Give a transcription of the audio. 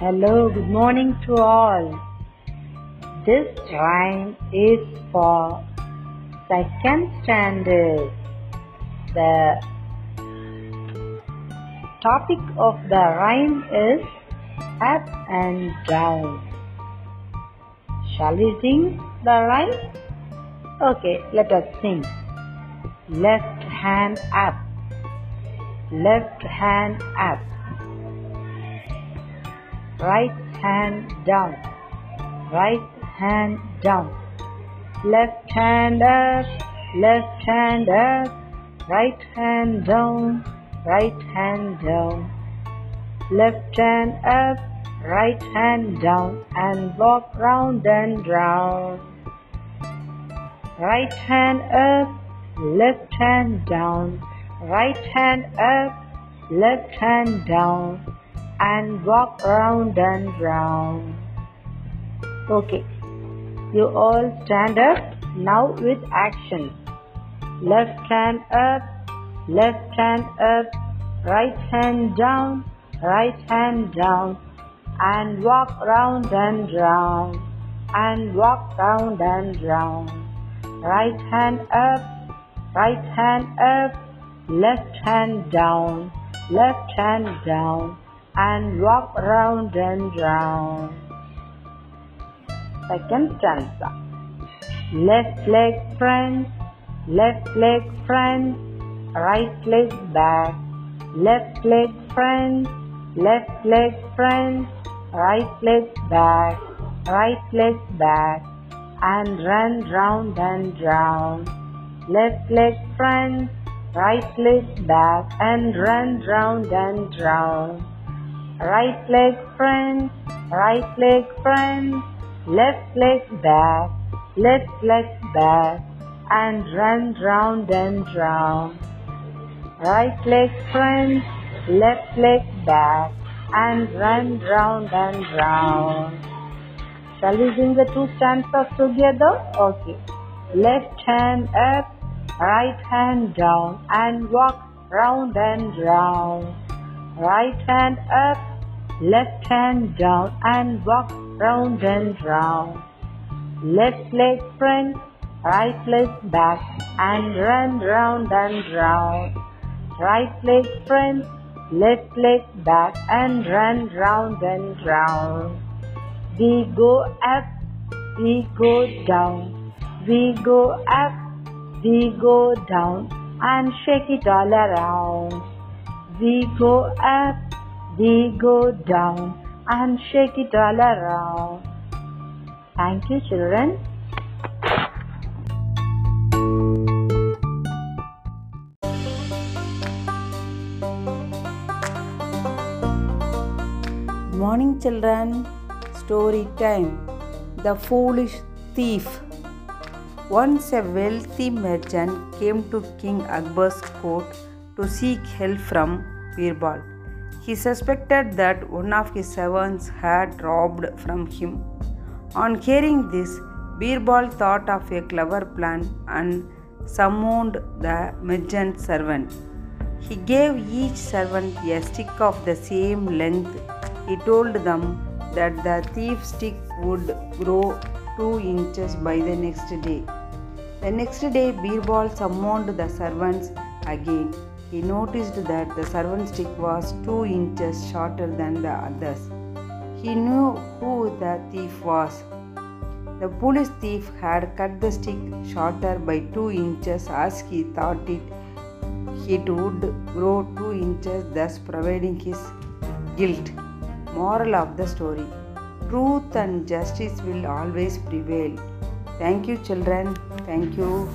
Hello, good morning to all. This rhyme is for second standard. The topic of the rhyme is up and down. Shall we sing the rhyme? Okay, let us sing. Left hand up, left hand up, right hand down, right hand down, left hand up, left hand up, right hand down, right hand down, left hand up, right hand down, and walk round and round. Right hand up, left hand down, right hand up, left hand down, and walk round and round. Okay, you all stand up now with action. Left hand up, left hand up, right hand down, right hand down, and walk round and round, and walk round and round. Right hand up, right hand up, left hand down, left hand down, and walk round and round. Second stanza. Left leg front, left leg front, right leg back, left leg front, left leg front, right leg back, right leg back, and run round and round. Left leg front, right leg back, and run round and round. Right leg front, right leg front, left leg back, left leg back, and run round and round. Right leg front, left leg back, and run round and round. Shall we sing the two stanzas together? Okay. Left hand up, right hand down, and walk round and round. Right hand up, left hand down, and walk round and round. Left leg front, right leg back, and run round and round. Right leg front, left leg back, and run round and round. We go up, we go down, we go up, we go down, and shake it all around. We go up, we go down, and shake it all around. Thank you, children. Morning, children. Story time The Foolish Thief. Once a wealthy merchant came to King Akbar's court to seek help from Birbal. He suspected that one of his servants had robbed from him. On hearing this, Birbal thought of a clever plan and summoned the merchant's servant. He gave each servant a stick of the same length. He told them that the thief's stick would grow two inches by the next day. The next day, Birbal summoned the servants again. He noticed that the servant's stick was two inches shorter than the others. He knew who the thief was. The police thief had cut the stick shorter by two inches as he thought it it would grow two inches, thus providing his guilt. Moral of the story Truth and justice will always prevail. Thank you, children. Thank you.